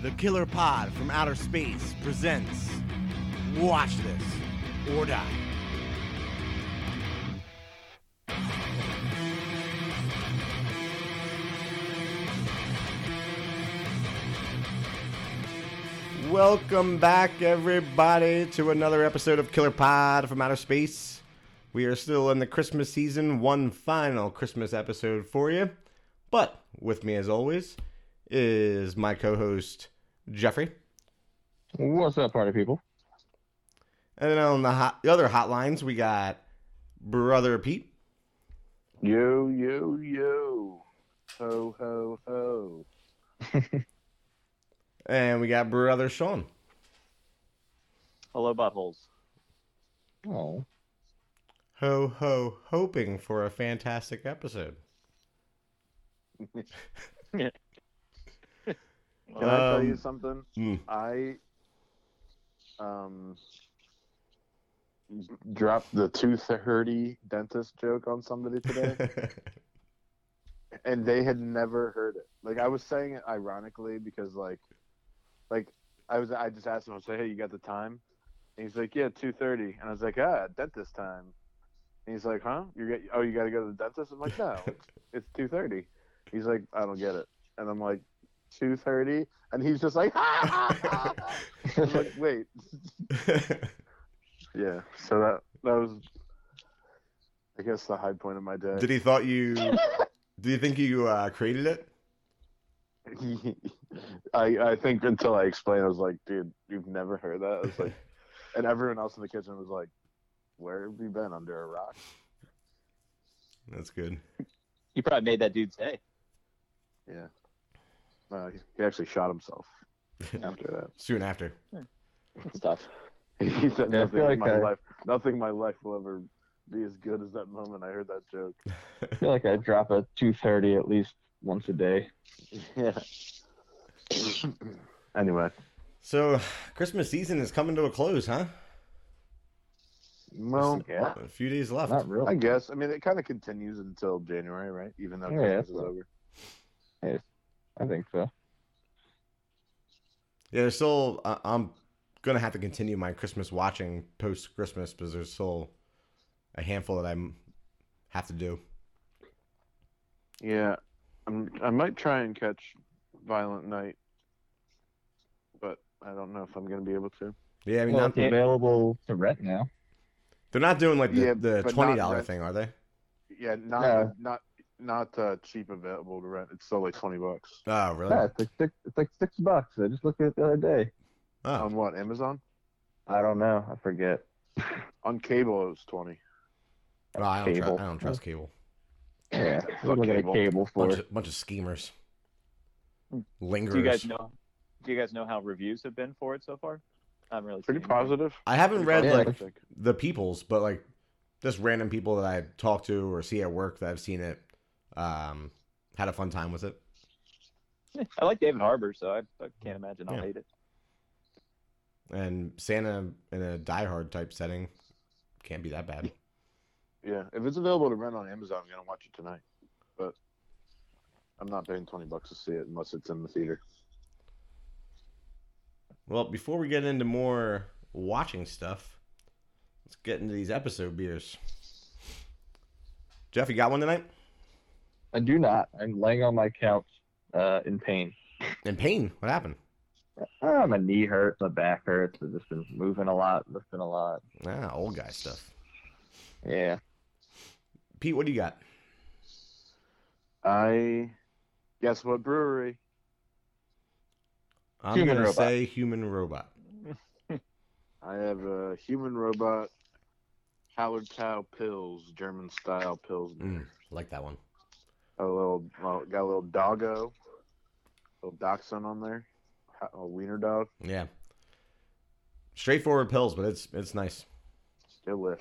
The Killer Pod from Outer Space presents Watch This or Die. Welcome back, everybody, to another episode of Killer Pod from Outer Space. We are still in the Christmas season, one final Christmas episode for you. But with me, as always, is my co host, Jeffrey. What's up, party people? And then on the, hot, the other hotlines, we got Brother Pete. Yo, yo, yo. Ho, ho, ho. And we got Brother Sean. Hello, buttholes. Oh, Ho, ho, hoping for a fantastic episode. Can I tell you Um, something? Hmm. I um dropped the tooth hurty dentist joke on somebody today, and they had never heard it. Like I was saying it ironically because like, like I was I just asked him I was like, hey, you got the time? And he's like, yeah, two thirty. And I was like, ah, dentist time. And he's like, huh? You get oh, you got to go to the dentist? I'm like, no, it's, it's two thirty. He's like, I don't get it. And I'm like, two thirty, and he's just like, I'm like, wait, yeah. So that that was, I guess, the high point of my day. Did he thought you? Do you think you uh, created it? I I think until I explained, I was like, dude, you've never heard that. I was like, and everyone else in the kitchen was like, where have you been under a rock? That's good. You probably made that dude's day. Yeah. Uh, he, he actually shot himself after that. Soon after. It's tough. He said Yeah, I nothing feel in like my I- life, nothing in my life will ever be as good as that moment I heard that joke. I feel like I drop a two thirty at least once a day. Yeah. anyway, So, Christmas season is coming to a close, huh? well, yeah. A few days left. Not really. I guess. I mean, it kind of continues until January, right? Even though Yeah, Christmas that's is what- over. I think so. Yeah, there's still. Uh, I'm gonna have to continue my Christmas watching post Christmas because there's still a handful that I have to do. Yeah, I'm, I might try and catch Violent Night, but I don't know if I'm going to be able to. Yeah, I mean, Well, not, it's available to rent now. they're not doing like the, Yeah, the twenty not dollar rent. thing, are they? Yeah, not No. not not uh, cheap available to rent. It's still like twenty bucks Oh, really? Yeah, it's like six. It's like six bucks. I just looked at it the other day. Oh, on what Amazon. I don't know. I forget. On cable, it was twenty. well, I don't. Tr- cable. I don't trust cable. Yeah, Fuck look at a cable. cable for Bunch of, bunch of schemers, lingerers. Do you guys know? Do you guys know how reviews have been for it so far? I haven't really. Pretty seen anything. positive. I haven't Pretty read Yeah. like positive, I think. the people's, but like just random people that I talk to or see at work that I've seen it. Um, had a fun time with it. I like David Harbour, so I, I can't imagine I'll Yeah. hate it. And Santa in a Die Hard type setting can't be that bad. Yeah, if it's available to rent on Amazon, I'm gonna watch it tonight. But I'm not paying twenty bucks to see it unless it's in the theater. Well, before we get into more watching stuff, let's get into these episode beers. Jeff, you got one tonight? I do not. I'm laying on my couch, uh, in pain. In pain. What happened? Ah, my knee hurts. My back hurts. I've just been moving a lot, lifting a lot. Ah, old guy stuff. Yeah. Pete, what do you got? I guess what brewery? I'm Human gonna robot. say human robot. I have a human robot Howard Tau Pills, German style pills. Mm, like that one. A little well, got a little doggo, a little dachshund on there, a wiener dog. Yeah. Straightforward pills, but it's it's nice. Delish.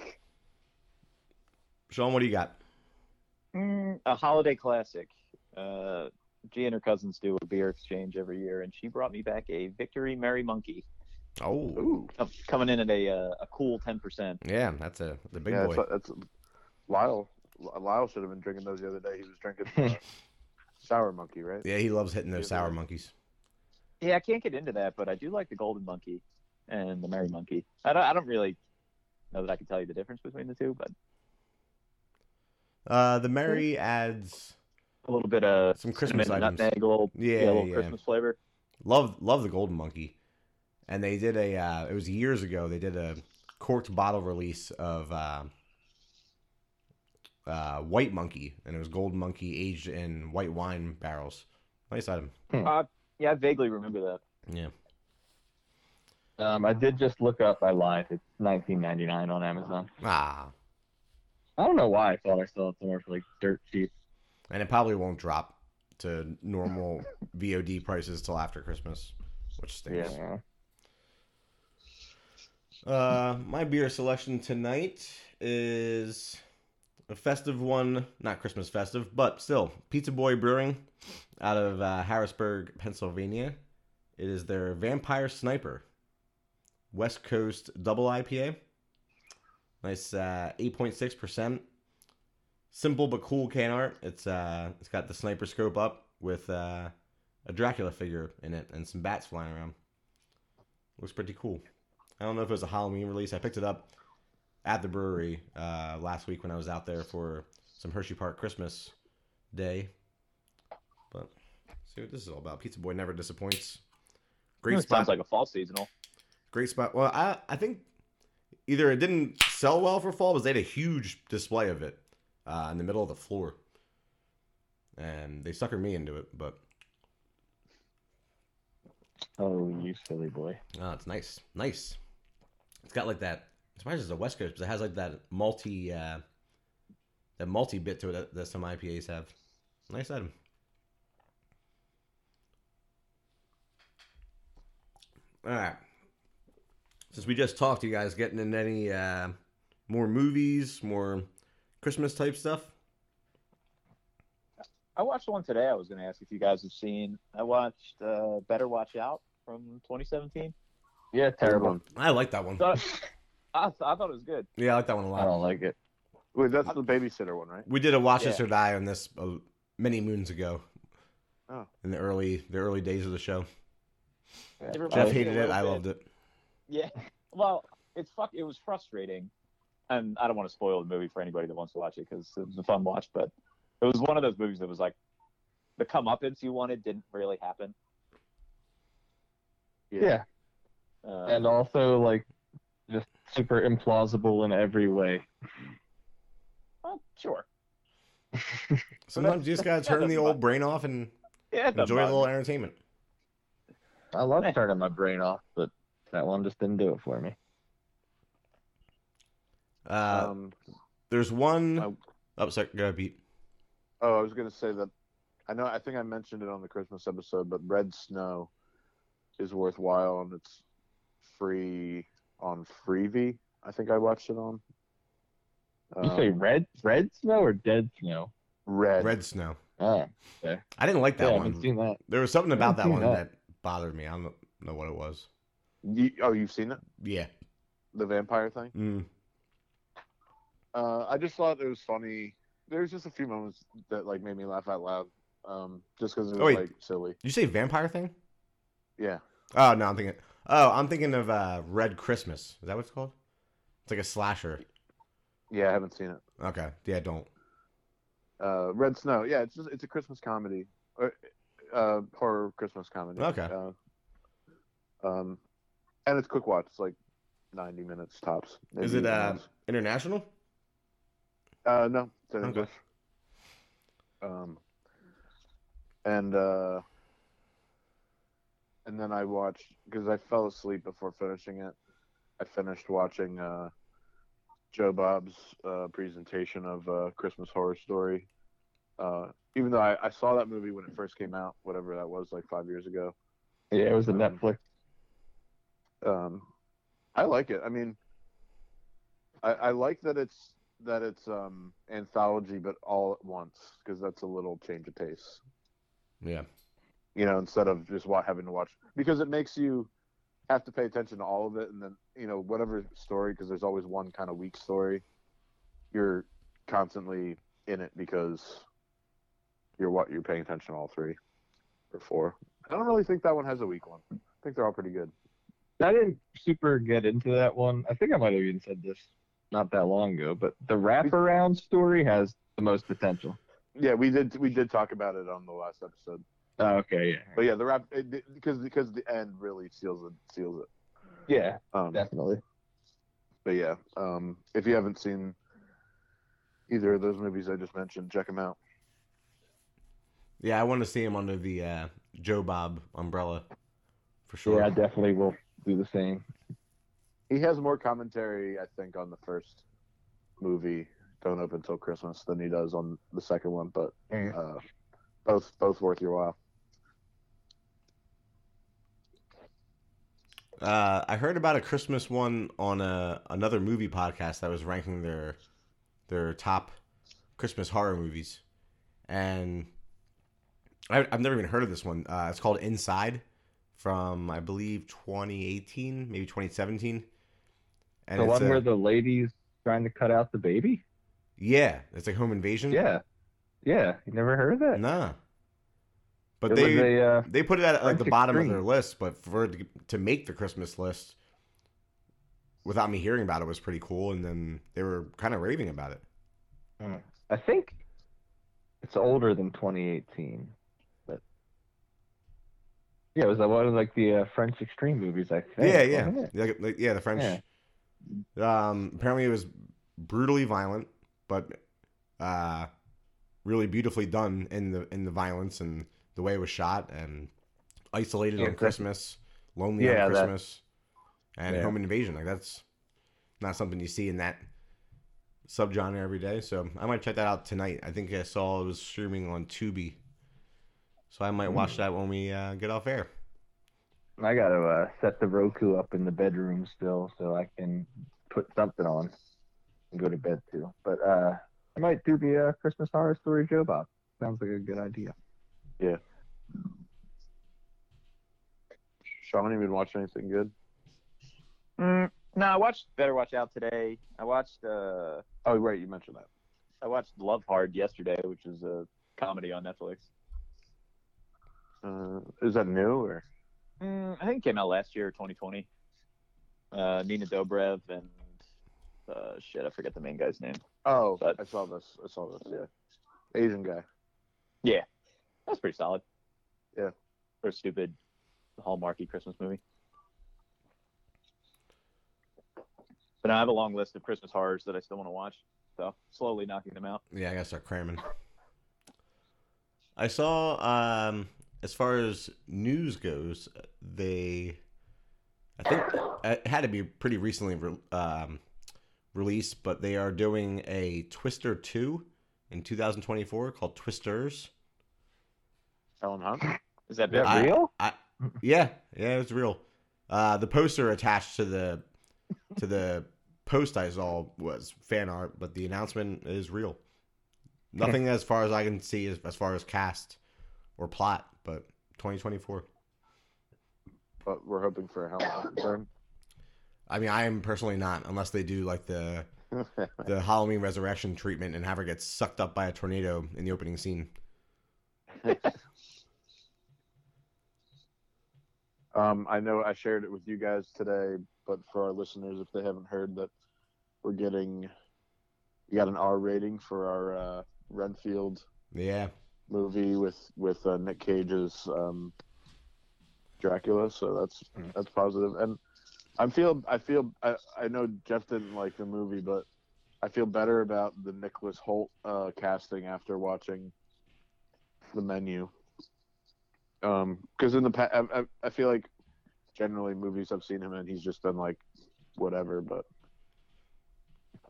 Sean, what do you got? Mm, a holiday classic. Uh, G and her cousins do a beer exchange every year, and she brought me back a Victory Merry Monkey, Oh, Ooh, coming in at a uh, a cool ten percent. yeah, that's a the big yeah, boy. that's, that's Lyle. Lyle should have been drinking those the other day. He was drinking uh, sour monkey, right? Yeah, he loves hitting those sour monkeys. Yeah, I can't get into that, but I do like the Golden Monkey and the Merry Monkey. I don't, I don't really know that I can tell you the difference between the two, but Uh, the Merry adds a little bit of some Christmas cinnamon, items. nutmeg, a little, Yeah, yeah, a little yeah. Christmas flavor. Love love the Golden Monkey, and they did a. Uh, it was years ago. They did a corked bottle release of uh, uh, White Monkey, and it was gold Monkey aged in white wine barrels. Nice item. Uh, yeah, I vaguely remember that. Yeah. Um, I did just look up. I lied. It's 19.99 on Amazon. Ah, I don't know why I thought I saw it somewhere for like dirt cheap. and it probably won't drop to normal VOD prices till after Christmas, which stinks. Yeah. Uh, my beer selection tonight is a festive one, not Christmas festive, but still Pizza Boy Brewing out of uh, Harrisburg, Pennsylvania. It is their Vampire Sniper West Coast Double IPA. Nice uh, 8.6%. Simple but cool can art. It's uh, it's got the sniper scope up with uh, a Dracula figure in it and some bats flying around. Looks pretty cool. I don't know if it was a Halloween release. I picked it up at the brewery uh, last week when I was out there for some Hershey Park Christmas Day. But see what this is all about. Pizza Boy never disappoints. Great It spot. Sounds like a fall seasonal. Great spot. Well, I I think either it didn't sell well for fall, but they had a huge display of it uh, in the middle of the floor, and they suckered me into it. But Oh, you silly boy. uh, it's nice, nice. It's got like that. It's probably just the West Coast, but it has like that multi uh, that multi bit to it that, that some IPAs have. Nice item. All right. Since we just talked, to you guys getting in any uh, more movies, more Christmas type stuff? I watched one today. I was going to ask if you guys have seen. I watched uh, Better Watch Out from 2017. Yeah, terrible. I like that one. Thought- I, I thought it was good. Yeah, I like that one a lot. I don't like it. Wait, that's the babysitter one, right? We did a Watch This Yeah. or Die on this uh, many moons ago. Oh. In the early the early days of the show. Yeah. Jeff hated it. I loved it. Yeah. Well, it's fuck. It was frustrating, and I don't want to spoil the movie for anybody that wants to watch it because it was a fun watch. But it was one of those movies that was like the comeuppance you wanted didn't really happen. Yeah, Uh, and also like just super implausible in every way. well, sure. Sometimes you just gotta that turn the old bother- brain off and Yeah, it doesn't enjoy a little entertainment. I love turning my brain off, but that one just didn't do it for me. Uh, um, there's one I- Oh, sorry. Go ahead, Pete. oh, I was gonna say that. I know. I think I mentioned it on the Christmas episode, but Red Snow is worthwhile, and it's free on Freevee. I think I watched it on. You say Um, red, red snow or dead snow? red. Red Snow. Oh, I didn't like that yeah, I one. haven't seen that. There was something about that one that. that bothered me. I don't know what it was. You, oh, you've seen it? Yeah. The vampire thing. Mm. Uh, I just thought it was funny. There was just a few moments that like made me laugh out loud. Um, just because it was Oh, like silly. Did you say vampire thing? Yeah. Oh no, I'm thinking. Oh, I'm thinking of uh, Red Christmas. Is that what it's called? It's like a slasher. Yeah, I haven't seen it. Okay. Yeah, don't. Uh, Red Snow. Yeah, it's just it's a Christmas comedy, or uh, horror Christmas comedy. Okay. Uh, um, and it's quick watch. It's like ninety minutes tops. Is it uh, international? Uh, no, it's in Okay. English. Um, and uh, and then I watched because I fell asleep before finishing it. I finished watching uh, Joe Bob's uh, presentation of uh, Christmas Horror Story. Uh, even though I, I saw that movie when it first came out, whatever that was, like five years ago. Yeah, it was a Um, Netflix. Um, I like it. I mean, I, I like that it's that it's um anthology, but all at once because that's a little change of pace. Yeah. You know, instead of just having to watch because it makes you have to pay attention to all of it, and then you know whatever story because there's always one kind of weak story. You're constantly in it because you're what you're paying attention to all three. or four. I don't really think that one has a weak one. I think they're all pretty good. I didn't super get into that one. I think I might have even said this not that long ago, but the wraparound story has the most potential. Yeah, we did we did talk about it on the last episode. Oh, okay, yeah, But yeah, the rap because because the end really seals it seals it. yeah, Um, definitely. but yeah, um, if you haven't seen either of those movies I just mentioned, check them out. Yeah, I want to see him under the uh, Joe Bob umbrella for sure. Yeah, I definitely will do the same. He has more commentary, I think, on the first movie, Don't Open Till Christmas, than he does on the second one. But Mm. uh, both both worth your while. Uh, I heard about a Christmas one on a, another movie podcast that was ranking their their top Christmas horror movies, and I, I've never even heard of this one. Uh, it's called Inside, from I believe 2018, maybe 2017. And the one a- where the lady's trying to cut out the baby. yeah, it's like home invasion. Yeah, yeah. You never heard of that? nah. But It they a, uh, they put it at like the bottom of their list, but for it to, to make the Christmas list without me hearing about it was pretty cool, and then they were kind of raving about it. I think it's older than 2018, but yeah, it was one of like the uh, French Extreme movies. I think. yeah, yeah, wasn't? Like- like, yeah. The French. Um, apparently, it was brutally violent, but uh, really beautifully done in the in the violence and the way it was shot, and isolated Yeah, on Christmas, lonely Yeah, on that- Christmas, and Yeah. home invasion. Like that's not something you see in that subgenre every day. So I might check that out tonight. I think I saw it was streaming on Tubi, so I might watch that when we uh, get off air. I got to uh, set the Roku up in the bedroom still, so I can put something on and go to bed too. But uh, I might do the uh, Christmas Horror Story Joe Bob. Sounds like a good idea. Sean, you been watching anything good? Mm, no, I watched Better Watch Out today. I watched uh, Oh, right, you mentioned that. I watched Love Hard yesterday, which is a comedy on Netflix. Uh, is that new or? Mm, I think it came out last year, 2020. Uh, Nina Dobrev and uh, shit, I forget the main guy's name. Oh, But- I saw this. I saw this. Yeah, Asian guy. That's pretty solid. Yeah. For a stupid Hallmarky Christmas movie. But I have a long list of Christmas horrors that I still want to watch. So slowly knocking them out. Yeah, I gotta start cramming. I saw, um, as far as news goes, they, I think it had to be pretty recently re- um, released, but they are doing a Twister 2 in 2024 called Twisters. Helen Hunt. Is that Is that I- real? Yeah, yeah, it's real. Uh, the poster attached to the to the post I saw was fan art, but the announcement is real. Nothing as far as I can see as, as far as cast or plot, but 2024. But we're hoping for a Helen Hunt return. I mean, I am personally not, unless they do like the the Halloween resurrection treatment and have her get sucked up by a tornado in the opening scene. Um, I know I shared it with you guys today, but for our listeners, if they haven't heard that, we're getting we got an R rating for our uh, Renfield Yeah, movie with with uh, Nick Cage's um, Dracula, so that's Mm. that's positive. And I feel I feel I, I know Jeff didn't like the movie, but I feel better about the Nicholas Hoult uh, casting after watching the menu. Um, because in the past, I, I, I feel like generally movies I've seen him in, he's just done like whatever. But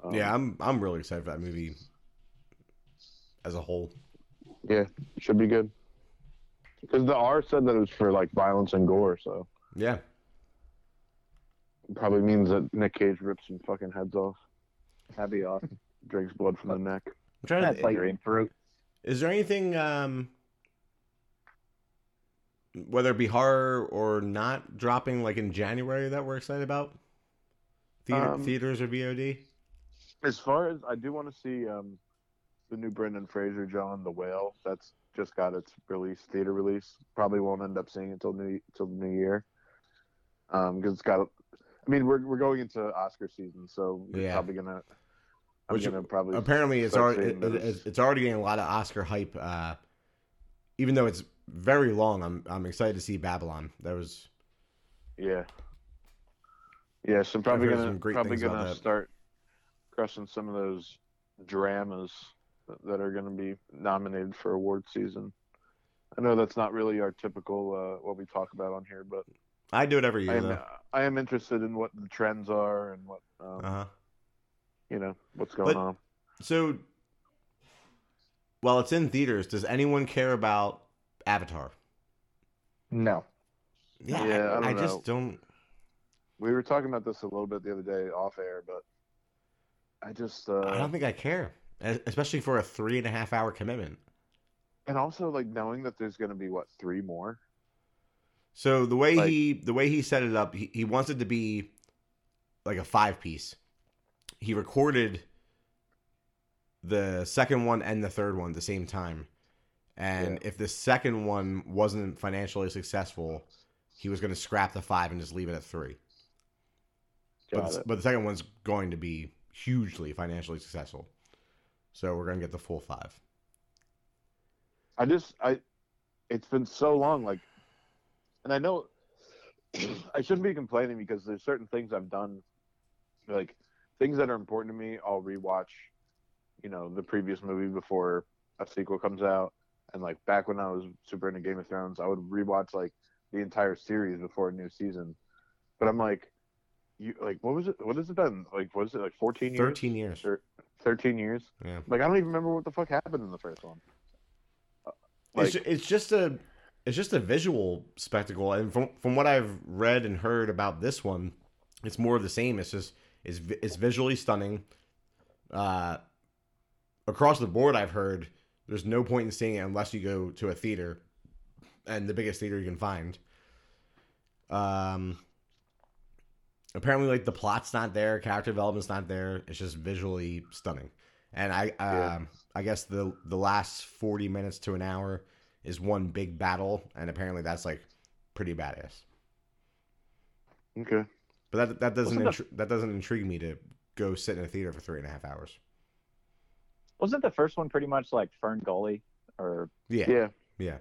um, yeah, I'm I'm really excited for that movie as a whole. Yeah, should be good. Because the R said that it was for like violence and gore, so Yeah, probably means that Nick Cage rips some fucking heads off, That'd be awesome. drinks blood from the neck. I'm trying That's to. like Agree. grapefruit. Is there anything, um, whether it be horror or not, dropping like in January that we're excited about? Theater, Um, theaters or VOD? As far as I do want to see um, the new Brendan Fraser John the Whale, that's just got its release, theater release. Probably won't end up seeing it till new till the new year. Um, because it's got. I mean, we're we're going into Oscar season, so we're Yeah. probably gonna. I'm Which gonna probably Apparently, it's already it, it's already getting a lot of Oscar hype. Uh, even though it's very long, I'm I'm excited to see Babylon. That was Yeah. Yeah, so I'm probably gonna probably gonna start crushing some of those dramas that- are gonna be nominated for award season. I know that's not really our typical uh, what we talk about on here, but I do it every I year am though. I am interested in what the trends are and what um, Uh huh. you know what's going But- on. So, while it's in theaters, does anyone care about Avatar? No. Yeah, Yeah, I I, don't I know. just don't. We were talking about this a little bit the other day off air, but I just uh, I don't think I care, especially for a three and a half hour commitment. and also like knowing that there's gonna be what three more. So the way Like- he the way he set it up, he, he wants it to be like a five piece. He recorded the second one and the third one at the same time. And if the second one wasn't financially successful, he was going to scrap the five and just leave it at three. But the, but the second one's going to be hugely financially successful. So we're going to get the full five. I just I it's been so long like and I know I shouldn't be complaining because there's certain things I've done like things that are important to me I'll rewatch you know the previous movie before a sequel comes out and like back when I was super into Game of Thrones I would rewatch like the entire series before a new season. But I'm like you like what was it what has it been? Like what is it like 14 years? 13 years. Or 13 years? Yeah. like I don't even remember what the fuck happened in the first one. Like it's, it's just a it's just a visual spectacle and from from what i've read and heard about this one it's more of the same. It's just it's it's visually stunning. Uh across the board i've heard there's no point in seeing it unless you go to a theater and the biggest theater you can find. Um apparently like the plot's not there character development's not there it's just visually stunning. And i um Yeah. i guess the the last 40 minutes to an hour is one big battle and apparently that's like pretty badass. Okay. But that that doesn't intri- that doesn't intrigue me to go sit in a theater for three and a half hours Wasn't the first one pretty much like Fern Gully or yeah yeah yeah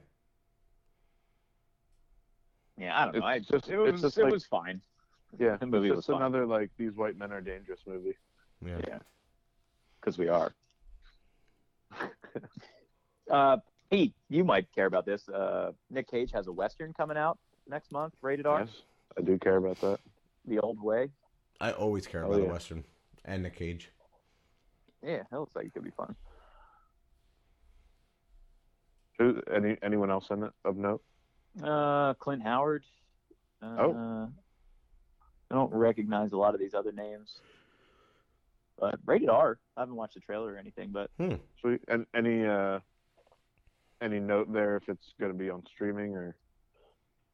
yeah, I don't know. I just- it was it's just it like- was fine. Yeah, The movie it's was just fine. another like these white men are dangerous movie. yeah, Yeah. Because we are. uh, Pete, you might care about this. Uh, Nick Cage has a western coming out next month, rated R, Yes, I do care about that. The Old Way. i always care Oh, about a yeah. western and the cage Yeah, that looks like it could be fun. Who, any anyone else in it of note? Uh, Clint Howard. Uh, Oh. I don't recognize a lot of these other names. But rated R. I haven't watched the trailer or anything, but hmm. Sweet. And any uh, any note there if it's going to be on streaming or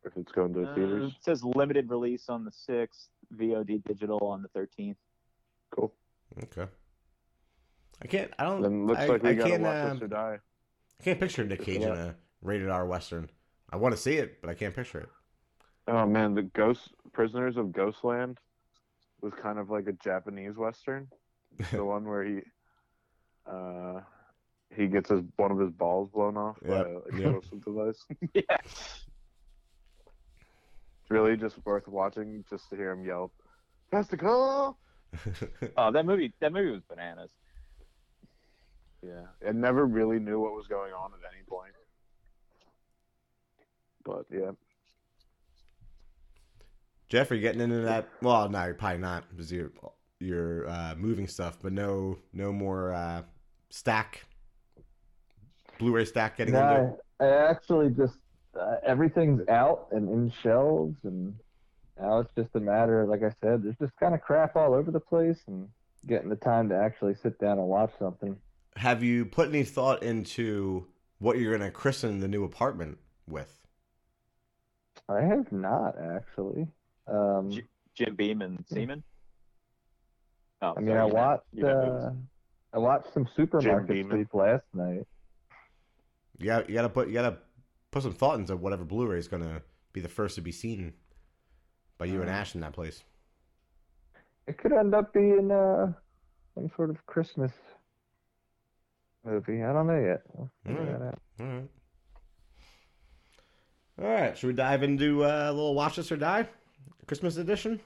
if it's going to the uh, theaters? it says limited release on the 6th, VOD digital on the 13th. Cool. okay i can't i don't Then looks I, like we I got to can't watch uh, this or die. I can't picture Nick Cage in a rated R western. I want to see it, but I can't picture it. Oh man, the Ghost Prisoners of Ghostland was kind of like a Japanese western. the one where he uh he gets his one of his balls blown off by Yep, a yep. explosive device. yeah. It's really just worth watching just to hear him yell, "Testicle!" Oh, that movie. That movie was bananas. Yeah, I never really knew what was going on at any point. But yeah, Jeffrey getting into that. Well, no, you're probably not because you're you're uh, moving stuff, but no no more uh, stack Blu-ray stack getting into. No, I, I actually just uh, everything's out and in shelves, and now it's just a matter. Of, Like I said, there's just kind of crap all over the place, and getting the time to actually sit down and watch something. Have you put any thought into what you're going to christen the new apartment with? I have not actually. Um, J- Jim Beam and Seaman. Oh, I mean, sorry, I watched meant uh. I watched some supermarket Beeman. sweep last night. You got you got to put you got to put some thought into whatever Blu-ray is going to be the first to be seen by you and Mm. Ash in that place. It could end up being uh, some sort of Christmas movie. I don't know yet. We'll All right. All right. All right. Should we dive into uh, a little Watch This or Die Christmas edition?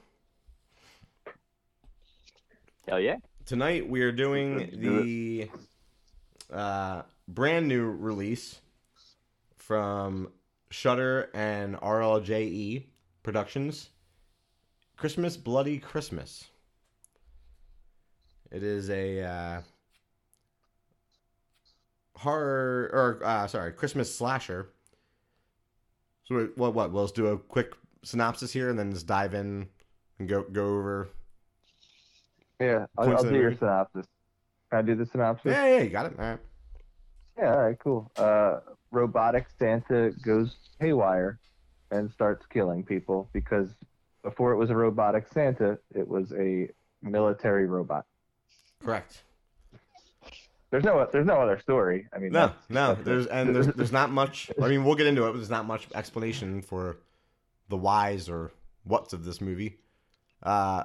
Hell yeah. Tonight we are doing Let's do the uh, brand new release from Shudder and RLJE Productions. Christmas Bloody Christmas. It is a uh, horror or uh, sorry Christmas slasher. So wait, what? What? Well, let's do a quick synopsis here and then just dive in and go go over. Yeah, I'll, I'll do your movie. synopsis. Can I do the synopsis? Yeah, yeah, you got it. All right. Yeah, all right, cool. Uh, robotic Santa goes haywire and starts killing people because before it was a robotic Santa, it was a military robot. Correct. There's no, there's no other story. I mean, No, that's- no. that's. There's and there's there's not much. I mean, we'll get into it, but there's not much explanation for the whys or what's of this movie. Uh,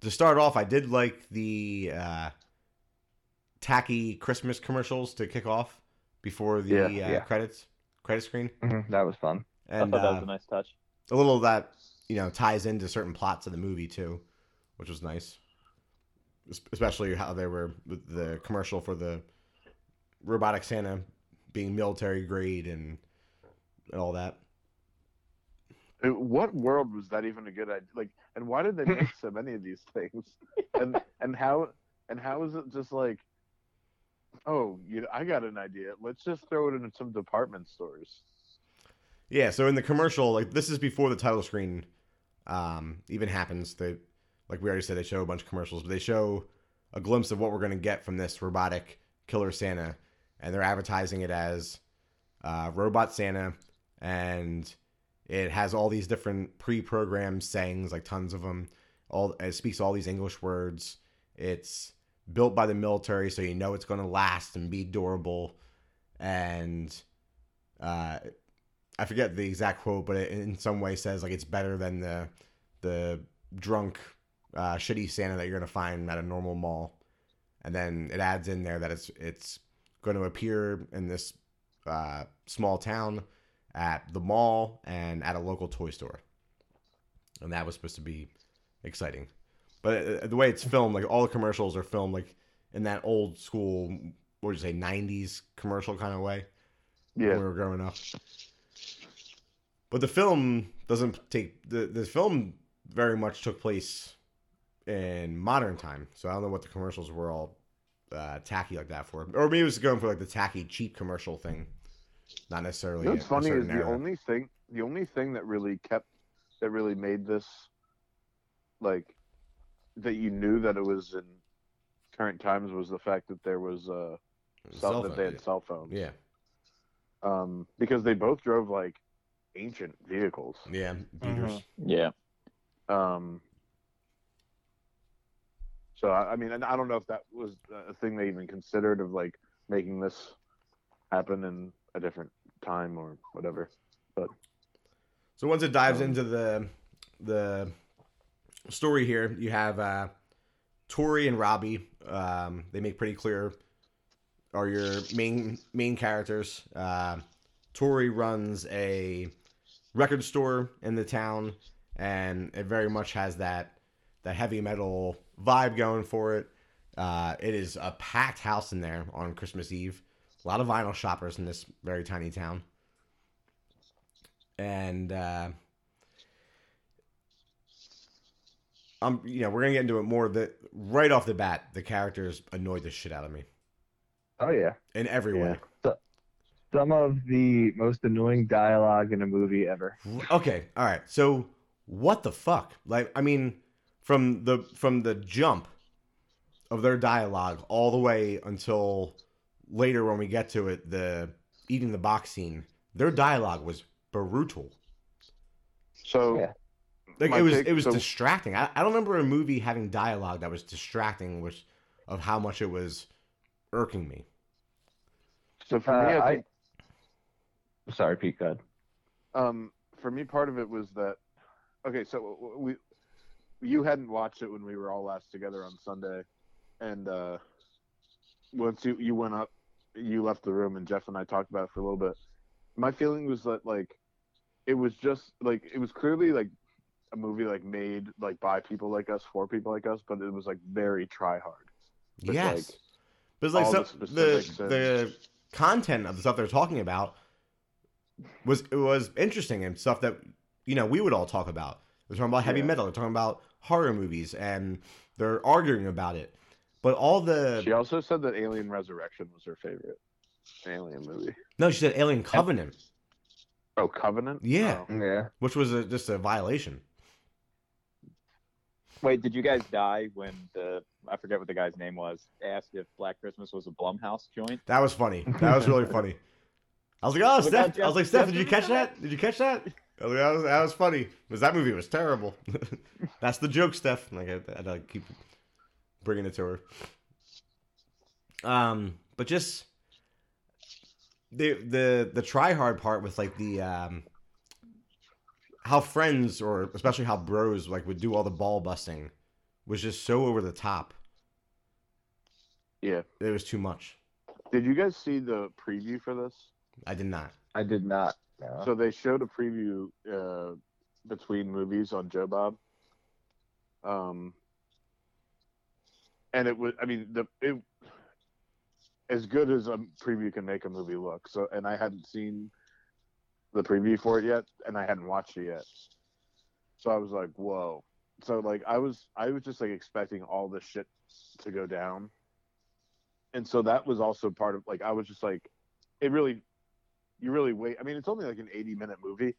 to start off, I did like the uh, tacky Christmas commercials to kick off before the Yeah, uh, yeah. credits credit screen, Mhm, that was fun. and I thought that uh, was a nice touch. a little of that you know ties into certain plots of the movie too, which was nice. Es- Especially how they were the commercial for the robotic Santa being military grade and, and all that. Uh, What world was that even a good idea? Like, and why did they make so many of these things? And and how and how is it just like, oh, you know, I got an idea. Let's just throw it into some department stores. Yeah, so in the commercial, like this is before the title screen um, even happens. They, like we already said, they show a bunch of commercials, but they show a glimpse of what we're gonna get from this robotic killer Santa, and they're advertising it as uh, robot Santa, and it has all these different pre-programmed sayings, like tons of them. All it speaks all these English words. It's built by the military, so you know it's gonna last and be durable, and uh, I forget the exact quote, but it in some way says like it's better than the the drunk uh, shitty Santa that you're gonna find at a normal mall, and then it adds in there that it's it's going to appear in this uh, small town at the mall and at a local toy store, and that was supposed to be exciting. But uh, the way it's filmed, like all the commercials are filmed like in that old school, what would you say, '90s commercial kind of way when we were growing up. But the film doesn't take the the film very much took place in modern time, so I don't know what the commercials were all uh, tacky like that for, or maybe it was going for like the tacky cheap commercial thing, not necessarily. you know what's a- a funny is the era. only thing the only thing that really kept that really made this like that you knew that it was in current times was the fact that there was uh cell, Cell that they had cell phones. yeah, Um, because they both drove like ancient vehicles. yeah, beaters. Mhm. Yeah. Um, so I, mean, I don't know if that was a thing they even considered of like making this happen in a different time or whatever. But so once it dives Um, into the the story here, you have uh, Tori and Robbie. Um, they make pretty clear are your main main characters. Uh, Tori runs a record store in the town, and it very much has that that heavy metal vibe going for it. Uh, it is a packed house in there on Christmas Eve. A lot of vinyl shoppers in this very tiny town and uh, I'm, you know, we're gonna get into it more. That right off the bat, the characters annoyed the shit out of me Oh yeah, in every way. some of the most annoying dialogue in a movie ever. Okay, all right. So what the fuck? Like, I mean, from the from the jump of their dialogue all the way until later when we get to it, the eating the box scene, their dialogue was brutal. So Yeah. Like My it was take- it was so- distracting. I, I don't remember a movie having dialogue that was distracting, which of how much it was irking me. So for Uh, me, I I- think Sorry, Pete. God. um, for me, part of it was that okay. So w- w- we you hadn't watched it when we were all last together on Sunday, and uh, once you you went up, you left the room, and Jeff and I talked about it for a little bit. My feeling was that like it was just like it was clearly like a movie like made like by people like us for people like us, but it was like very try hard. But, yes. like, but like some, the the and- the content of the stuff they're talking about was it was interesting and stuff that you know we would all talk about. They're talking about heavy Yeah. metal. They're talking about horror movies, and they're arguing about it. But all the She also said that Alien Resurrection was her favorite Alien movie. no, she said Alien Covenant, Oh, Covenant. Yeah. Oh. Yeah. which was a, just a violation. Wait, did you guys die when the I forget what the guy's name was asked if Black Christmas was a Blumhouse joint? That was funny. That was really funny. I was like, oh, Steph. I was like, Steph, did you catch that? Did you catch that? I was like, that was that was funny because that movie was terrible. That's the joke, Steph. Like I, I, I keep bringing it to her. Um, but just the the the try hard part with like the um how friends or especially how bros like would do all the ball busting was just so over the top. Yeah. It was too much. Did you guys see the preview for this? I did not. I did not. So they showed a preview uh, between movies on Joe Bob. Um, and it was, I mean, the it as good as a preview can make a movie look. So, and I hadn't seen the preview for it yet, and I hadn't watched it yet. So I was like, whoa. So like I was, I was just like expecting all this shit to go down. And so that was also part of like I was just like, it really you really wait. I mean, it's only like an 80 minute movie,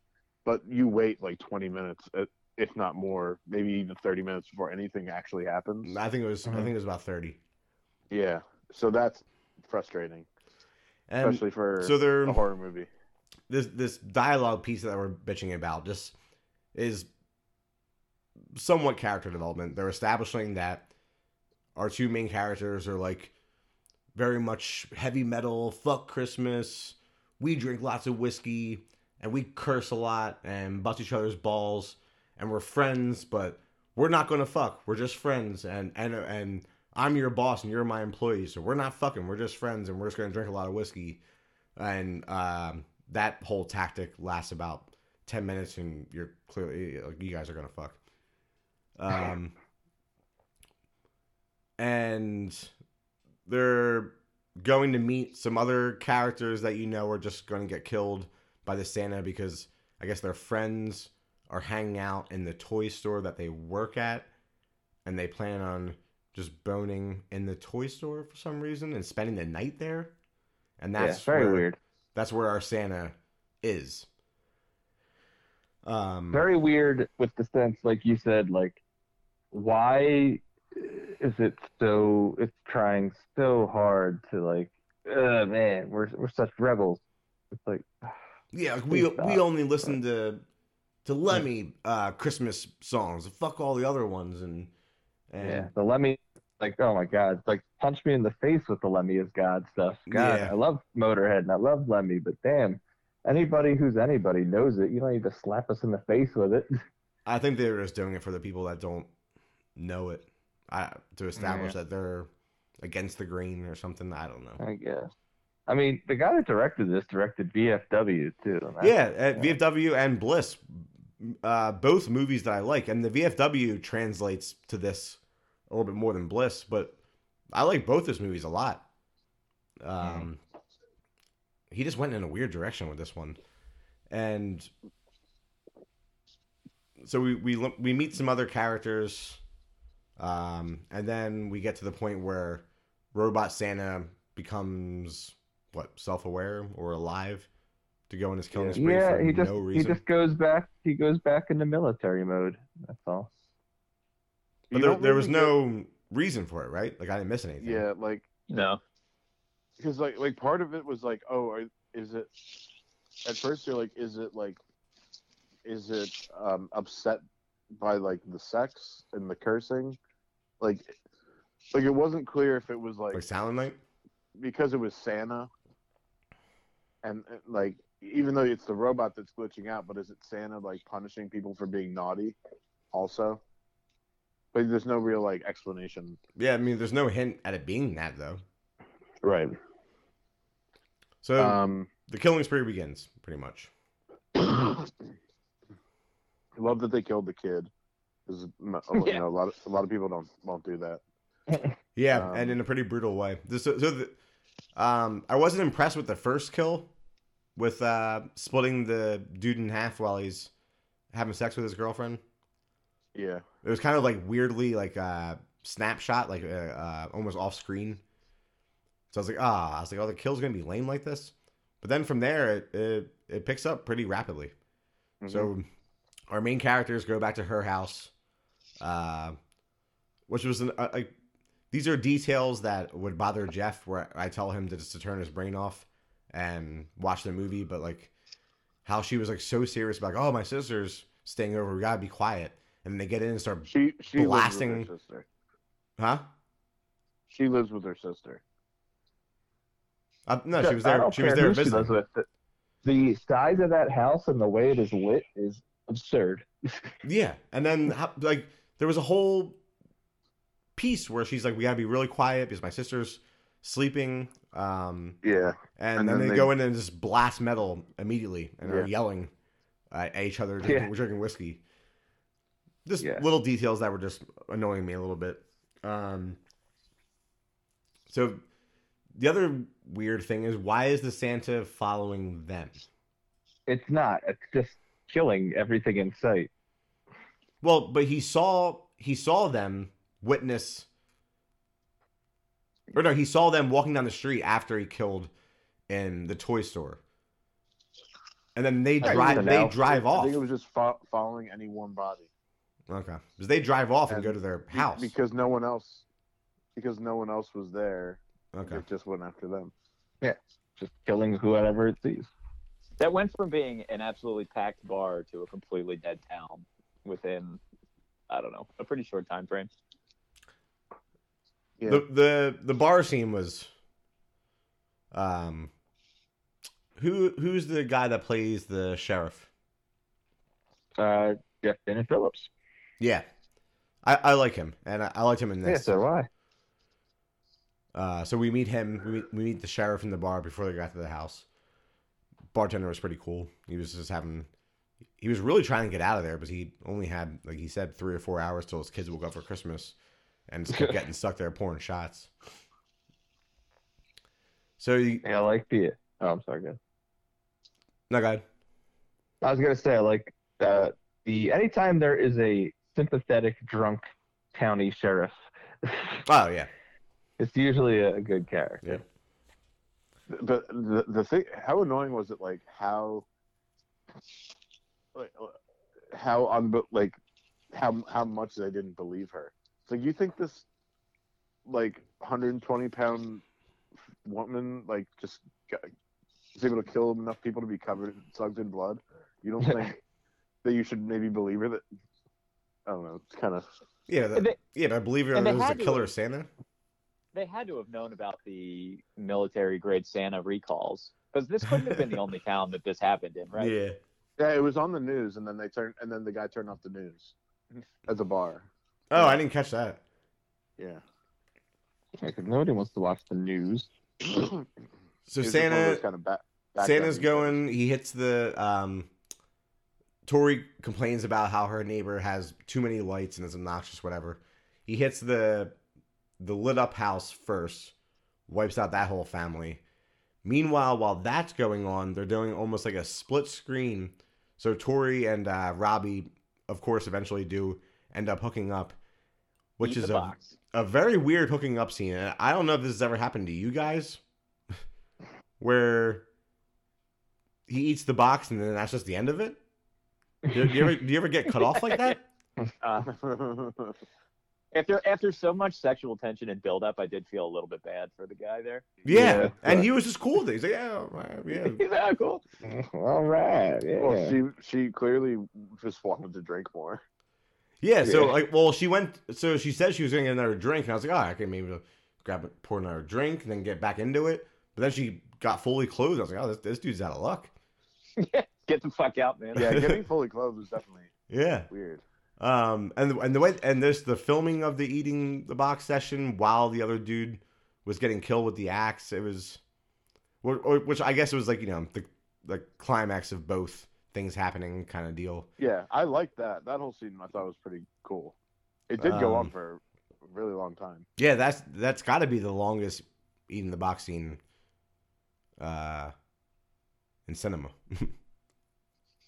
but you wait like 20 minutes, uh, if not more, maybe even 30 minutes before anything actually happens. I think it was. I Mhm. think it was about thirty. Yeah. So that's frustrating, And especially for so they're a horror movie. this this dialogue piece that we're bitching about just is somewhat character development. They're establishing that our two main characters are like very much heavy metal, fuck Christmas. We drink lots of whiskey and we curse a lot and bust each other's balls and we're friends, but we're not gonna fuck. We're just friends and and and I'm your boss and you're my employee, so we're not fucking. We're just friends and we're just gonna drink a lot of whiskey. And um, that whole tactic lasts about ten minutes, and you're clearly you guys are gonna fuck. Um, and they're going to meet some other characters that you know are just going to get killed by the Santa because I guess their friends are hanging out in the toy store that they work at, and they plan on just boning in the toy store for some reason and spending the night there. And yeah, that's very where, weird. That's where our Santa is. Um, Very weird with the sense, like you said, like why is it so? It's trying so hard to like, uh, man, we're we're such rebels. It's like, Yeah, like we stop. we only listen to to Lemmy uh, Christmas songs. Fuck all the other ones, and and yeah, the Lemmy, like, oh my god, like punch me in the face with the Lemmy is God stuff. God, Yeah. I love Motorhead and I love Lemmy, but damn, anybody who's anybody knows it. You don't need to slap us in the face with it. I think they're just doing it for the people that don't know it, I, to establish that they're against the grain or something. I don't know. I guess. I mean, the guy that directed this directed VFW too. and that's- Yeah, VFW and Bliss, uh, both movies that I like, and the VFW translates to this a little bit more than Bliss, but I like both his movies a lot. Um, he just went in a weird direction with this one, and so we we we meet some other characters, um, and then we get to the point where Robot Santa becomes what self-aware or alive to go on his killing spree yeah, for he just no he just goes back he goes back into military mode. That's all. But You there, don't there was really get- no reason for it, right? Like I didn't miss anything. Yeah, like No. because like like part of it was like, oh, are, is it? At first, you're like, is it like, is it um, upset by like the sex and the cursing, like, like it wasn't clear if it was like Like Silent Night. because it was Santa, and uh, like even though it's the robot that's glitching out, but is it Santa like punishing people for being naughty, also? But there's no real like explanation. Yeah, I mean, there's no hint at it being that though. Right. So Um. the killing spree begins pretty much. I love that they killed the kid. 'Cause, you Yeah. know, a lot of a lot of people don't won't do that. Yeah, Um, and in a pretty brutal way. So, so the, um, I wasn't impressed with the first kill, with uh, splitting the dude in half while he's having sex with his girlfriend. Yeah. It was kind of like weirdly like uh, snapshot, like uh, uh, almost off screen. So I was like, ah, I was like, oh, the kill's gonna be lame like this. But then from there, it it, it picks up pretty rapidly. Mhm. So our main characters go back to her house, uh, which was an, uh, like these are details that would bother Jeff. Where I tell him to just to turn his brain off and watch the movie, but like how she was like so serious about, like, oh, my sister's staying over, we gotta be quiet, and then they get in and start, she she blasting- lives with her sister. huh? She lives with her sister. Uh, no, she was there. She was there she visiting. with. The, the size of that house and the way it is lit is absurd. Yeah, and then like there was a whole piece where she's like, "We gotta be really quiet because my sister's sleeping." Um, Yeah. and, And then, then they, they- go in and just blast metal immediately and are yelling at each other, drinking, Yeah. drinking whiskey. Just Yeah. little details that were just annoying me a little bit. Um, so the other weird thing is, why is the Santa following them? It's not. It's just killing everything in sight. Well, but he saw he saw them witness or no, he saw them walking down the street after he killed in the toy store. And then they drive they now- drive I off. think it was just fo- following any one body. Okay. Because they drive off and, And go to their house. because no one else because no one else was there. okay. It just went after them. Yeah. Just killing whoever it sees. That went from being an absolutely packed bar to a completely dead town within, I don't know, a pretty short time frame. Yeah. The the the bar scene was um who who's the guy that plays the sheriff? Uh, Jeff Daniel Phillips. Yeah. I, I like him, and I, I liked him in Yeah, this. so do I. Uh, so we meet him. We meet, we meet the sheriff in the bar before they got to the house. Bartender was pretty cool. He was just having. He was really trying to get out of there, but he only had, like he said, three or four hours till his kids woke up for Christmas, and just kept getting stuck there pouring shots. So you, Yeah, I like the. Oh, I'm sorry, good. no, go ahead. I was gonna say I like uh, the anytime there is a sympathetic drunk county sheriff, Oh yeah, it's usually a, a good character. yeah. But the the thing, how annoying was it? Like how, like uh, how un like how how much they didn't believe her. So you think this like 120 pound woman like just got, is able to kill enough people to be covered soaked in blood? You don't think that you should maybe believe her? That I don't know. It's kind of Yeah, And that, they- yeah, but I believe it and they was the had to killer have- Santa. They had to have known about the military grade Santa recalls because this couldn't have been the only town that this happened in, right? Yeah, yeah. It was on the news, and then they turned, and then the guy turned off the news at the bar. Oh, I didn't catch that. Yeah. Yeah, 'cause nobody wants to watch the news. So It's just one of Santa, those kind of Santa's going. He hits the. Um, Tori complains about how her neighbor has too many lights and is obnoxious, whatever. He hits the the lit up house first, wipes out that whole family. Meanwhile, while that's going on, they're doing almost like a split screen. So Tori and uh, Robbie, of course, eventually do end up hooking up, which Eat is a, box. a very weird hooking up scene. And I don't know if this has ever happened to you guys, where he eats the box and then that's just the end of it. Do, do you ever do you ever get cut off like that? Uh, after after so much sexual tension and buildup, I did feel a little bit bad for the guy there. Yeah, Yeah. and he was just cool with it. He's like, yeah, all right, yeah. He's like, "Oh, cool. All right. Yeah. well, she she clearly just wanted to drink more. Yeah, so Yeah. like, well, she went. So she said she was going to get another drink, and I was like, oh, I can maybe grab it, pour another drink, and then get back into it. But But then she got fully clothed. I was like, oh, this, this dude's out of luck. Get the fuck out, man. Yeah, getting fully clothed was definitely Yeah. weird. Um, and and the way and this the filming of the eating the box session while the other dude was getting killed with the axe. It was, or, or, which I guess it was like you know the the climax of both things happening kind of deal. Yeah, I liked that. That whole scene I thought was pretty cool. It did go Um, on for a really long time. Yeah, that's that's got to be the longest eating the box scene, uh, in cinema.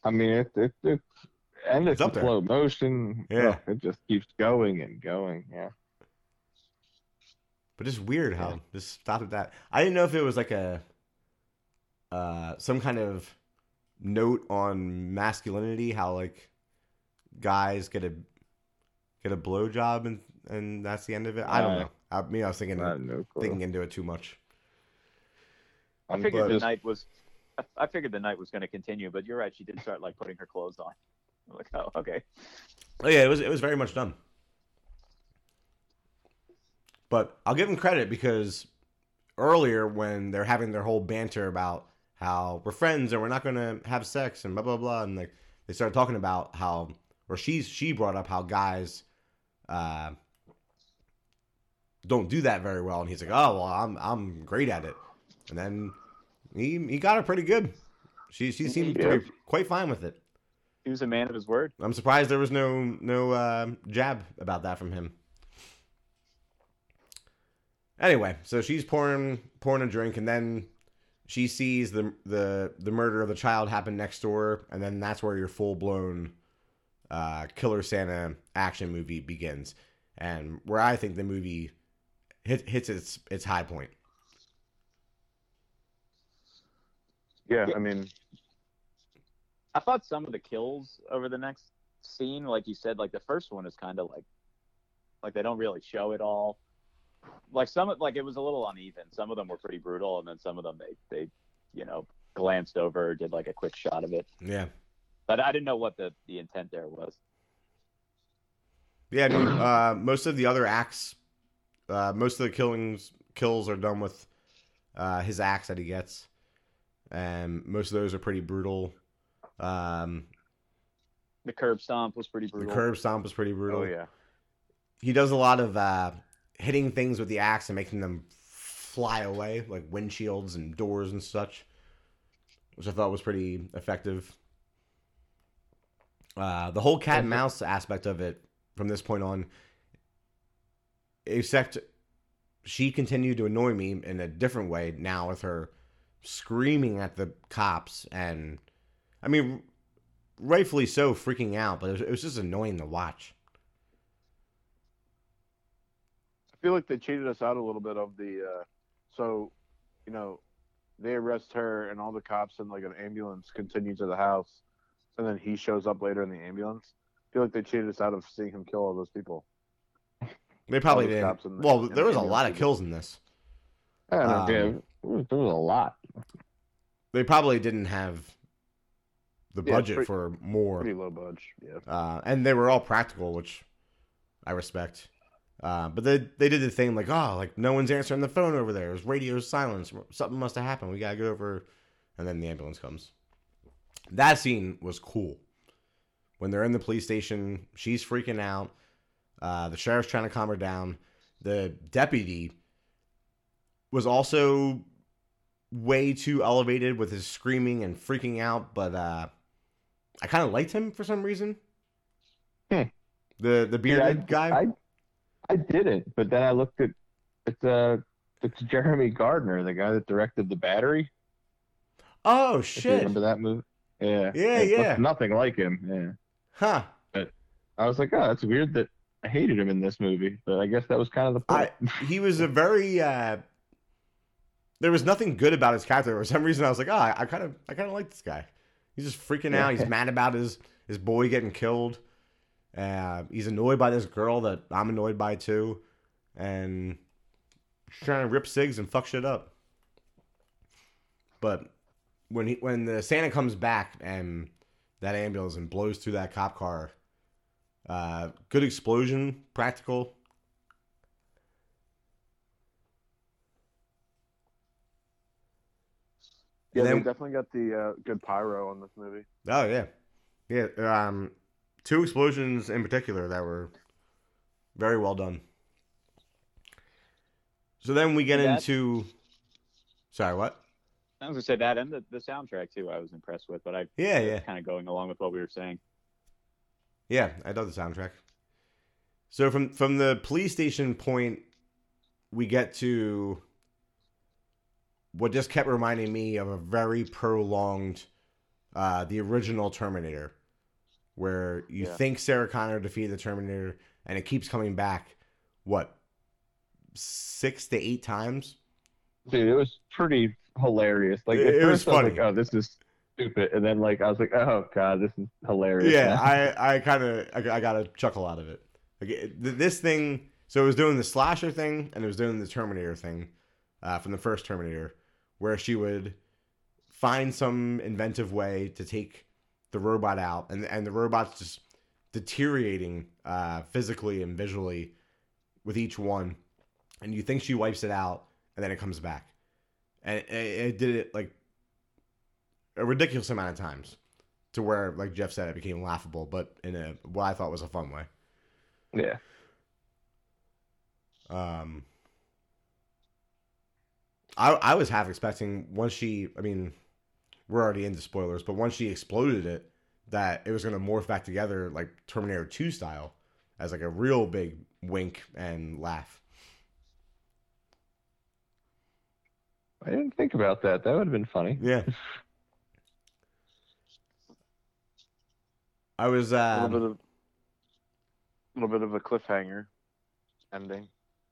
I mean, it, it, it and It's it's, up slow motion. Yeah. Oh, it just keeps going and going. Yeah. But it's weird how just stopped at that. I didn't know if it was like a uh some kind of note on masculinity, how like guys get a get a blowjob and and that's the end of it. I don't Right. know. I mean, I was thinking I no thinking into it too much. I figured but- the night was. I- I figured the night was going to continue, but you're right. She did start like putting her clothes on. I'm like, oh, okay. Oh yeah, it was it was very much done. But I'll give him credit because earlier when they're having their whole banter about how we're friends and we're not gonna have sex and blah blah blah and like they started talking about how or she's she brought up how guys uh don't do that very well and he's like, Oh well I'm I'm great at it and then he he got her pretty good. She she seemed to be quite fine with it. He was a man of his word. I'm surprised there was no no uh, jab about that from him. Anyway, so she's pouring pouring a drink, and then she sees the the the murder of the child happen next door, and then that's where your full blown uh, Killer Santa action movie begins, and where I think the movie hit, hits its its high point. Yeah, I mean, I thought some of the kills over the next scene, like you said, like the first one is kind of like, like they don't really show it all. Like some, of like it was a little uneven. Some of them were pretty brutal, and then some of them they, they, you know, glanced over, did like a quick shot of it. Yeah, But I didn't know what the the intent there was. yeah. I mean, uh, most of the other acts, uh, most of the killings kills are done with uh, his axe that he gets, and most of those are pretty brutal. Um, The curb stomp was pretty brutal. the curb stomp is pretty brutal. oh yeah, He does a lot of uh, hitting things with the axe and making them fly away, like windshields and doors and such, which I thought was pretty effective. Uh, the whole cat and mouse aspect of it from this point on, except she continued to annoy me in a different way now with her screaming at the cops and I mean rightfully so freaking out but it was, it was just annoying to watch I feel like they cheated us out a little bit of the. Uh, so, you know, they arrest her, and all the cops and like an ambulance continue to the house, and then he shows up later in the ambulance. I feel like they cheated us out of seeing him kill all those people. they probably didn't cops in the- well in there the was a lot of kills in this I don't know. Um, yeah, there was there was a lot. they probably didn't have the Yeah, budget pretty- for more Pretty low budge. Yeah. uh, and they were all practical, which I respect. Uh, but they they did the thing like, oh, like no one's answering the phone over there. There's radio silence. Something must have happened. We gotta go over, and then the ambulance comes. That scene was cool. When they're in the police station, she's freaking out. Uh, the sheriff's trying to calm her down. The deputy was also way too elevated with his screaming and freaking out, but uh, I kind of liked him for some reason. Hmm. The the bearded Yeah, I, guy. I, I didn't, but then I looked at it's uh it's Jeremy Gardner, the guy that directed the Battery. oh shit! remember that movie? Yeah. Yeah, It yeah. Nothing like him. Yeah. Huh? But I was like, oh, that's weird that I hated him in this movie, but I guess that was kind of the point. I he was a very. uh There was nothing good about his character. For some reason, I was like, oh, I kind of I kind of like this guy. He's just freaking out. He's mad about his his boy getting killed. Uh, he's annoyed by this girl that I'm annoyed by too, and she's trying to rip cigs and fuck shit up. But when he when the Santa comes back and that ambulance and blows through that cop car, uh, good explosion, practical. Yeah, And they definitely got the uh, good pyro on this movie. Oh yeah, yeah. Um, two explosions in particular that were very well done. So then we get That- into. Sorry, what? I was gonna say that and the, the soundtrack too. I was impressed with, but I Yeah, yeah, kind of going along with what we were saying. yeah. I love the soundtrack. So from from the police station point, we get to what just kept reminding me of a very prolonged, uh, the original Terminator, where you Yeah. think Sarah Connor defeated the Terminator, and it keeps coming back. What six to eight times? Dude, it was pretty hilarious. Like It- it was I was funny. like, oh, this is stupid, and then like I was like, oh god, this is hilarious. Yeah. I I kind of I, I got a chuckle out of it. Like it, this thing, so it was doing the slasher thing and it was doing the Terminator thing, uh, from the first Terminator, where she would find some inventive way to take the robot out, and and the robot's just deteriorating uh, physically and visually with each one, and you think she wipes it out, and then it comes back, and it, it did it like a ridiculous amount of times to where, like Jeff said, it became laughable, but in a what I thought was a fun way. yeah. Um, I I was half expecting once she, I mean, we're already into spoilers, but once she exploded it, that it was gonna morph back together like Terminator Two style, as like a real big wink and laugh. I didn't think about that. That would have been funny. Yeah. I was A little um, bit of, little bit of a cliffhanger ending,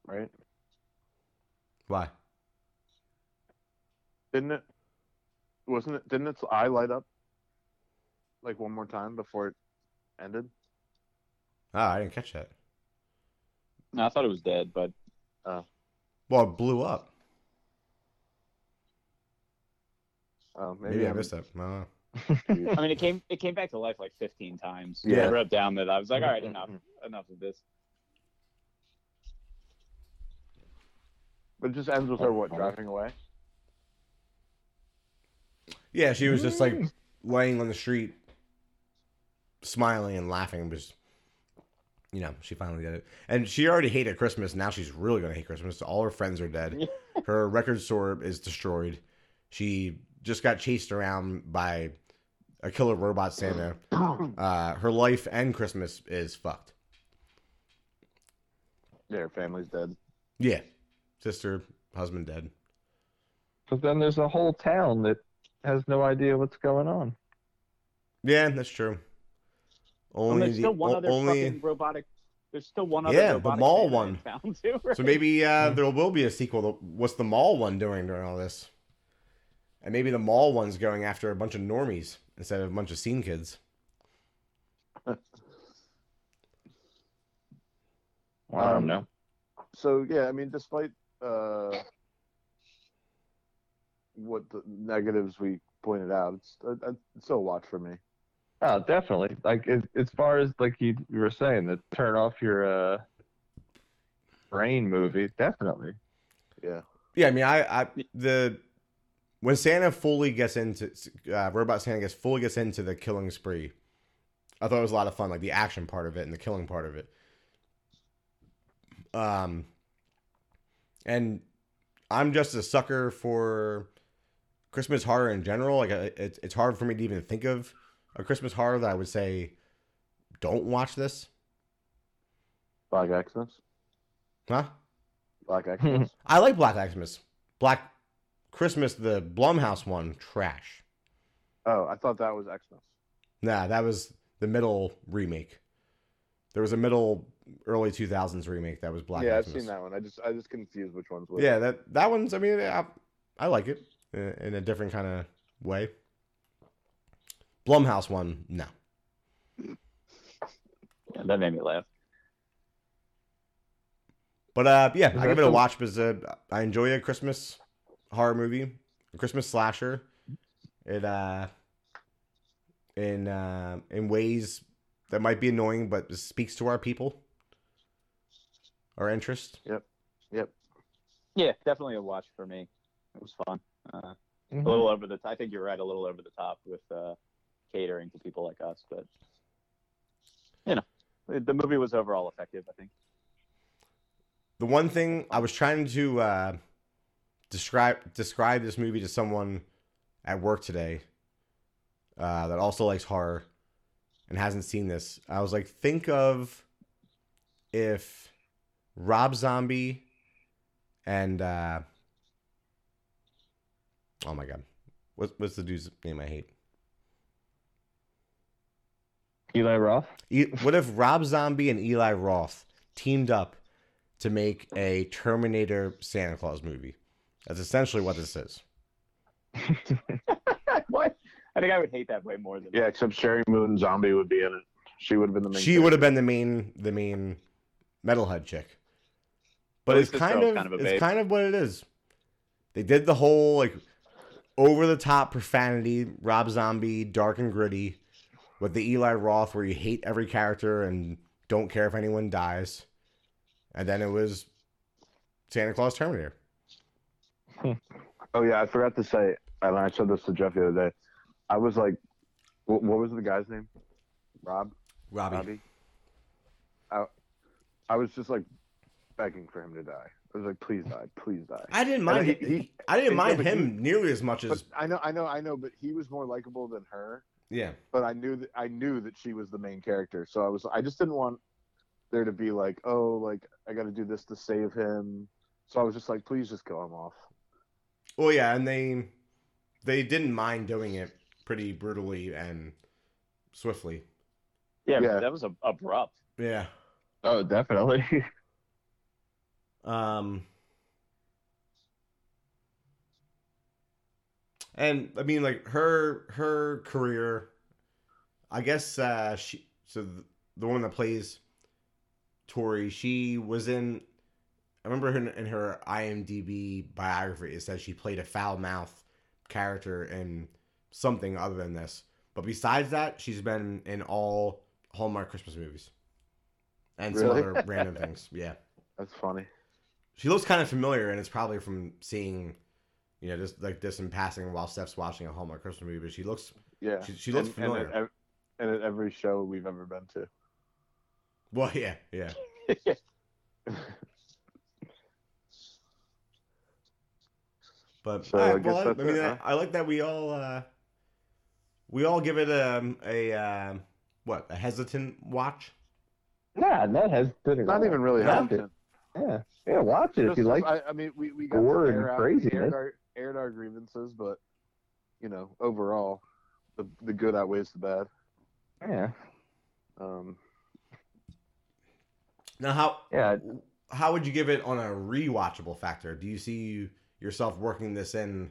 right? why? Didn't it? Wasn't it? Didn't its eye light up like one more time before it ended? Oh, I didn't catch that. No, I thought it was dead, but uh, Well, it blew up. Oh, Maybe, maybe, I I'm- missed that. I. I mean, it came it came back to life like 15 times. Yeah. I wrote down that I was like, all right, enough, enough of this. But it just ends with her what driving away. Yeah, she was just like laying on the street, smiling and laughing. Because, you know, she finally did it, and she already hated Christmas. Now she's really gonna hate Christmas. All her friends are dead. Her record store is destroyed. She just got chased around by a killer robot Santa. Uh, her life and Christmas is fucked. Yeah, her family's dead. Yeah, sister, husband dead. But then there's a whole town that has no idea what's going on. Yeah, that's true. Well, Only there's still the one o- other only. fucking robotic. There's still one other. Yeah, the mall one. Found too, right? So maybe uh, there will be a sequel. To, what's the mall one doing during all this? And maybe the mall one's going after a bunch of normies instead of a bunch of scene kids. I don't Um, know. So yeah, I mean, despite uh, what the negatives we pointed out, it's, uh, it's still a watch for me. Oh, definitely. Like as, as far as like you, you were saying, the turn off your uh, brain movie, definitely. Yeah. Yeah, I mean, I, I the when Santa fully gets into uh, Robot Santa gets fully gets into the killing spree, I thought it was a lot of fun, like the action part of it and the killing part of it. Um, and I'm just a sucker for Christmas horror in general. Like, I- it's it's hard for me to even think of a Christmas horror that I would say, don't watch this, Black Xmas. huh? Black Xmas. I like Black Xmas. Black Christmas, the Blumhouse one, trash. oh, I thought that was Xmas. Nah, that was the middle remake. There was a middle early 2000s remake that was Black yeah, Xmas. I've seen that one. I just I just confused which ones. Which. Yeah, that that one's. I mean, I, I like it in, in a different kind of way. Blumhouse one, no. Yeah, that made me laugh. But uh, yeah, I give it a watch because uh, I enjoy a Christmas horror movie, a Christmas slasher. It uh, in uh, in ways that might be annoying, but speaks to our people, our interest. Yep, yep. Yeah, definitely a watch for me. It was fun. Uh, Mhm. a little over the. I think you're right, a little over the top with uh, catering to people like us, but you know, the the movie was overall effective. I think. The one thing I was trying to uh, describe describe this movie to someone at work today uh, that also likes horror and hasn't seen this. I was like, think of if Rob Zombie and uh, oh my god, what, what's the dude's name I hate? Eli Roth. E- what if Rob Zombie and Eli Roth teamed up to make a Terminator Santa Claus movie? That's essentially what this is. what? I think I would hate that way more than Yeah, except Sheri Moon Zombie would be in it. She would have been the main. She would have been the main the main metalhead chick. But it's kind of, kind of it's babe. kind of what it is. They did the whole like over the top profanity, Rob Zombie, dark and gritty, with the Eli Roth where you hate every character and don't care if anyone dies. And then it was Santa Claus Terminator. Oh yeah, I forgot to say. And I said this to Jeff the other day. I was like, what, what was the guy's name? Rob. Robbie. Robbie. I, I was just like begging for him to die. I was like, please die, please die. I didn't mind he- him. he- I didn't yeah, mind but him nearly as much as I know, I know, I know. But he was more likable than her. yeah. But I knew that I knew that she was the main character. So I was, I just didn't want there to be like, oh, like I got to do this to save him. So I was just like, please just kill him off. Well, yeah, and they they didn't mind doing it pretty brutally and swiftly. Yeah, Yeah. that was a, abrupt. Yeah. Oh, definitely. Um, and I mean, like her her career. I guess uh, she so the, the one that plays Tori. She was in. I remember her in, in her IMDb biography. It says she played a foul mouth character in something other than this. But besides that, she's been in all Hallmark Christmas movies and some other random things. Yeah That's funny. She looks kind of familiar, and it's probably from seeing, you know, just like this in passing while Steph's watching a Hallmark Christmas movie. But she looks, Yeah. she, she looks and, familiar. And at, ev- and at every show we've ever been to. well, yeah, yeah. But So all I well, I, I mean, it, I, huh? I like that we all, uh we all give it a a um, what a hesitant watch. nah, not hesitant. at Not even really Watch it. hesitant. Yeah, yeah. Watch it if you like. I, I mean, we, we got gore and air craziness. aired our, aired our grievances, but you know, overall, the the good outweighs the bad. Yeah, Um, Now, how yeah. how would you give it on a rewatchable factor? Do you see yourself working this in,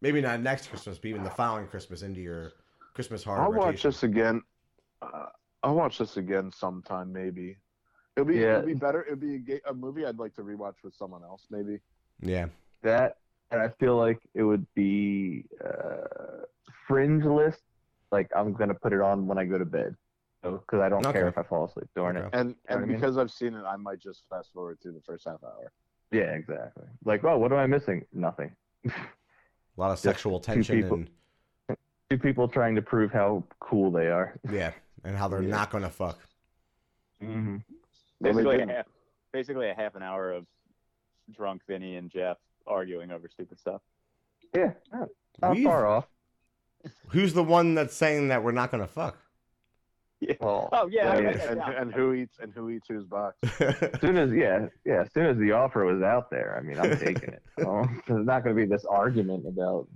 maybe not next Christmas, but even the following Christmas into your Christmas horror I'll watch this again. Uh, I'll watch this again sometime, maybe. It'll be Yeah. it'll be better. It'll be a, ga- a movie I'd like to rewatch with someone else, maybe. Yeah, that and I feel like it would be uh, fringe list. Like I'm gonna put it on when I go to bed, because I don't care if I fall asleep during it. Okay. And know and what I mean? because I've seen it, I might just fast forward through the first half hour. Yeah, exactly. Like, oh, what am I missing? Nothing. a lot of Just sexual two tension people. and Two people trying to prove how cool they are. yeah, and how they're Yeah. not gonna fuck. Mm-hmm. Well, they Basically, a half, basically a half an hour of drunk Vinny and Jeff arguing over stupid stuff. Yeah, not, not We've- far off. Who's the one that's saying that we're not gonna fuck? Well, Oh yeah, I and, wrote that and, and who eats and who eats whose box? as soon as yeah, yeah, as soon as the offer was out there, I mean, I'm taking it. So, there's not going to be this argument about.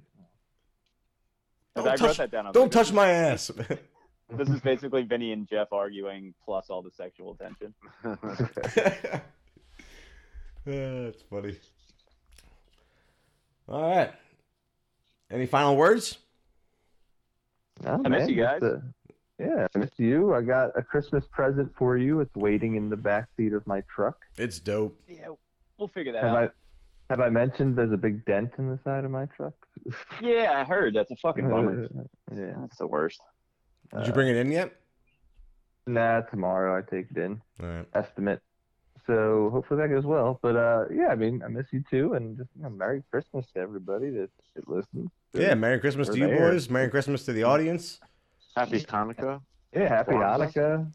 Don't touch- that down. Don't like, touch my ass. Is, this is basically Vinny and Jeff arguing plus all the sexual tension. That's funny. All right. Any final words? Oh, I miss man, you guys. it's, uh, yeah, I miss you. I got a Christmas present for you. It's waiting in the back seat of my truck. It's dope. Yeah, we'll figure that Have out. I have I mentioned there's a big dent in the side of my truck? Yeah, I heard. That's a fucking bummer. yeah. That's the worst. Did you bring it in yet? Nah, tomorrow I take it in. All right. Estimate So hopefully that goes well. But uh, yeah, I mean, I miss you too, and just you know, Merry Christmas to everybody that, that listens. Yeah, Merry Christmas to you there. boys. Merry Christmas to the audience. Happy Hanukkah. Yeah, happy Kwanzaa.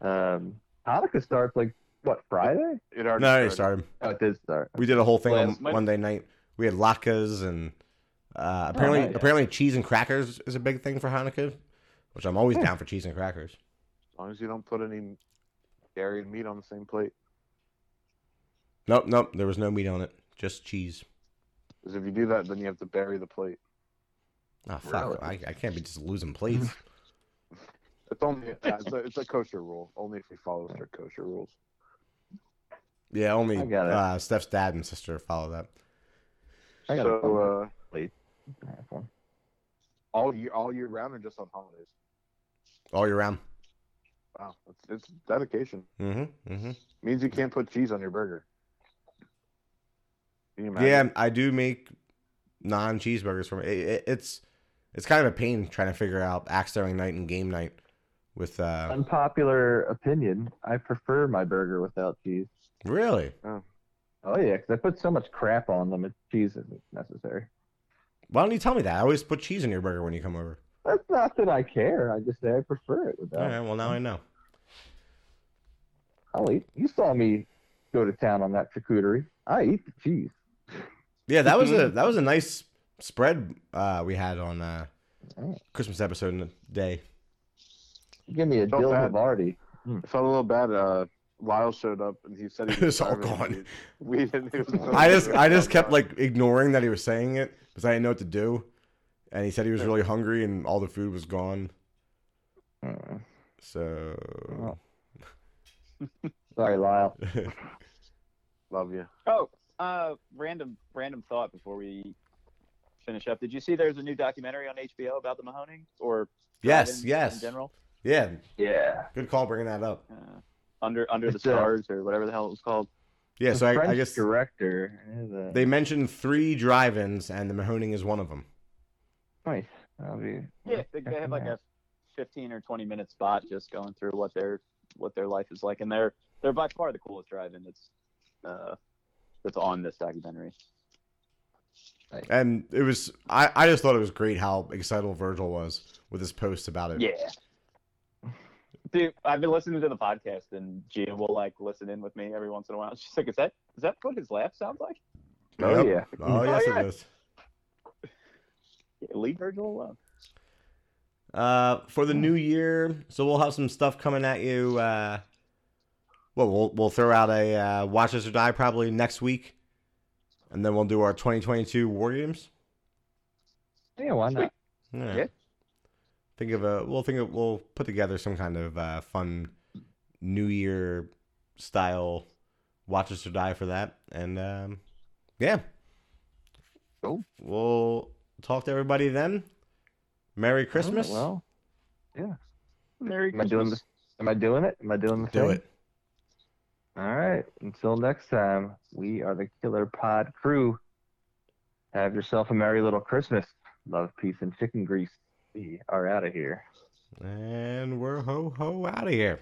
Hanukkah. Um, Hanukkah starts like what Friday? It already No, it started. started. Oh, it did start. We did a whole thing on Last Monday. Monday night. We had latkes and uh, apparently nice. apparently cheese and crackers is a big thing for Hanukkah, which I'm always down for cheese and crackers. As long as you don't put any dairy and meat on the same plate. Nope, nope. There was no meat on it, just cheese. Because if you do that, then you have to bury the plate. Oh fuck! Really? I, I can't be just losing plates. It's only it's, a, it's a kosher rule. Only if you follow strict kosher rules. yeah, only I got it. uh, Steph's dad and sister follow that. I got so uh, have one. all year all year round or just on holidays? All year round. Wow, it's, it's dedication. Mm-hmm. Mm-hmm. Means you can't put cheese on your burger. Can you imagine? Yeah, I do make non cheeseburgers for me. It, it, it's it's kind of a pain trying to figure out axe throwing night and game night with uh Unpopular opinion. I prefer my burger without cheese. really. Oh yeah, because I put so much crap on them. It cheese isn't necessary. Why don't you tell me that? I always put cheese in your burger when you come over. That's not that I care. I just say I prefer it without. All right, well now I know. I'll eat. You saw me go to town on that charcuterie. I eat the cheese. Yeah, that was a that was a nice spread uh, we had on uh. Christmas episode in the day. Give me a Felt dill bad. Havarti. I felt a little bad. Uh, Lyle showed up and he said he It was all starving. gone. We didn't. It was I just I just kept like ignoring that he was saying it because I didn't know what to do. And he said he was really hungry and all the food was gone. Mm. So Sorry, Lyle. love you. Oh, uh, random random thought before we finish up. Did you see there's a new documentary on HBO about the Mahoning or yes, drive-ins yes, in general? yeah. Yeah. Good call bringing that up. Uh, under under the It's, uh, stars or whatever the hell it was called. Yeah, The so I, I guess director. they mentioned three drive-ins and the Mahoning is one of them. Nice. That'll be. Yeah, they, they have like a 15 or 20 minute spot just going through what their what their life is like, and they're they're by far the coolest drive-in that's uh, that's on this documentary. And it was I, I just thought it was great how excitable Virgil was with his post about it. Yeah. Dude, I've been listening to the podcast, and Gia will like listen in with me every once in a while. She's like, "Is that is that what his laugh sounds like?" Oh Yep. yeah. Oh, yes, yeah. it is. Yeah, leave Virgil alone. Uh, for the new year, so we'll have some stuff coming at you. Uh, well, we'll we'll throw out a uh, Watch Us or Die probably next week, and then we'll do our 2022 War Games. Yeah. Why not? Yeah. Yeah. Think of a we'll think of we'll put together some kind of uh, fun New Year style Watch Us or Die for that, and um, yeah, Cool. We'll talk to everybody then. Merry Christmas. Oh, Merry well, am I doing this? Am I doing it? Am I doing the do thing? it. All right. Until next time, we are the Killer Pod crew. Have yourself a merry little Christmas. Love, peace, and chicken grease. We are out of here. And we're ho ho out of here.